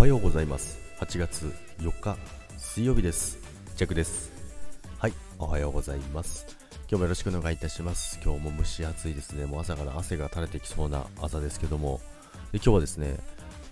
はようございます。8月4日水曜日です。ジャックです。はいおはようございます。今日もよろしくお願いいたします。今日も蒸し暑いですね。もう朝から汗が垂れてきそうな朝ですけども。で今日はですね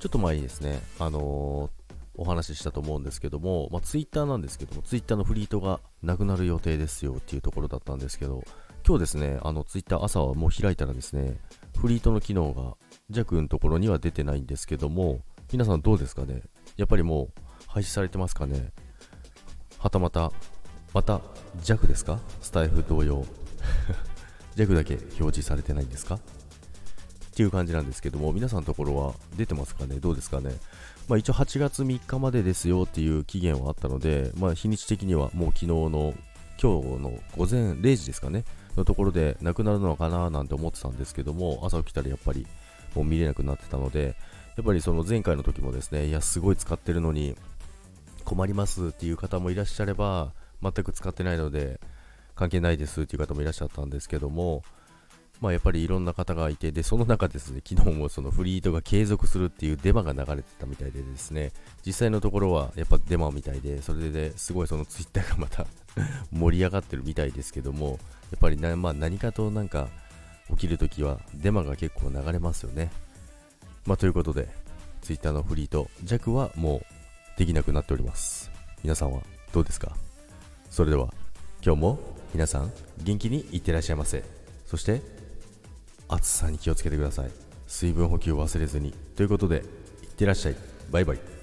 ちょっと前にですねあのーお話ししたと思うんですけども、まあ、ツイッターなんですけども、ツイッターのフリートがなくなる予定ですよっていうところだったんですけど、今日ですね、あのツイッター朝はもう開いたらですね、フリートの機能がジャックのところには出てないんですけども、皆さんどうですかね？やっぱりもう廃止されてますかね？はたまた、また弱ですか？スタイフ同様。弱だけ表示されてないんですか？っていう感じなんですけども、皆さんのところは出てますかね？どうですかね？まあ一応8月3日までですよっていう期限はあったので、まあ日にち的にはもう昨日の今日の午前0時ですかね？のところでなくなるのかななんて思ってたんですけども、朝起きたらやっぱりもう見れなくなってたので、やっぱりその前回の時もですね、いや、すごい使ってるのに困りますっていう方もいらっしゃれば、全く使ってないので関係ないですっていう方もいらっしゃったんですけども、まあ、やっぱりいろんな方がいて、で、その中ですね、昨日もそのフリートが継続するっていうデマが流れてたみたいでですね、実際のところはやっぱデマみたいで、それですごいそのツイッターがまた 盛り上がってるみたいですけども、やっぱりな、まあ、何かとなんか起きるときはデマが結構流れますよね。まあ、ということで、ツイッターのフリート弱はもうできなくなっております。皆さんはどうですか？それでは、今日も皆さん元気にいってらっしゃいませ。そして、暑さに気をつけてください。水分補給を忘れずに。ということで、いってらっしゃい。バイバイ。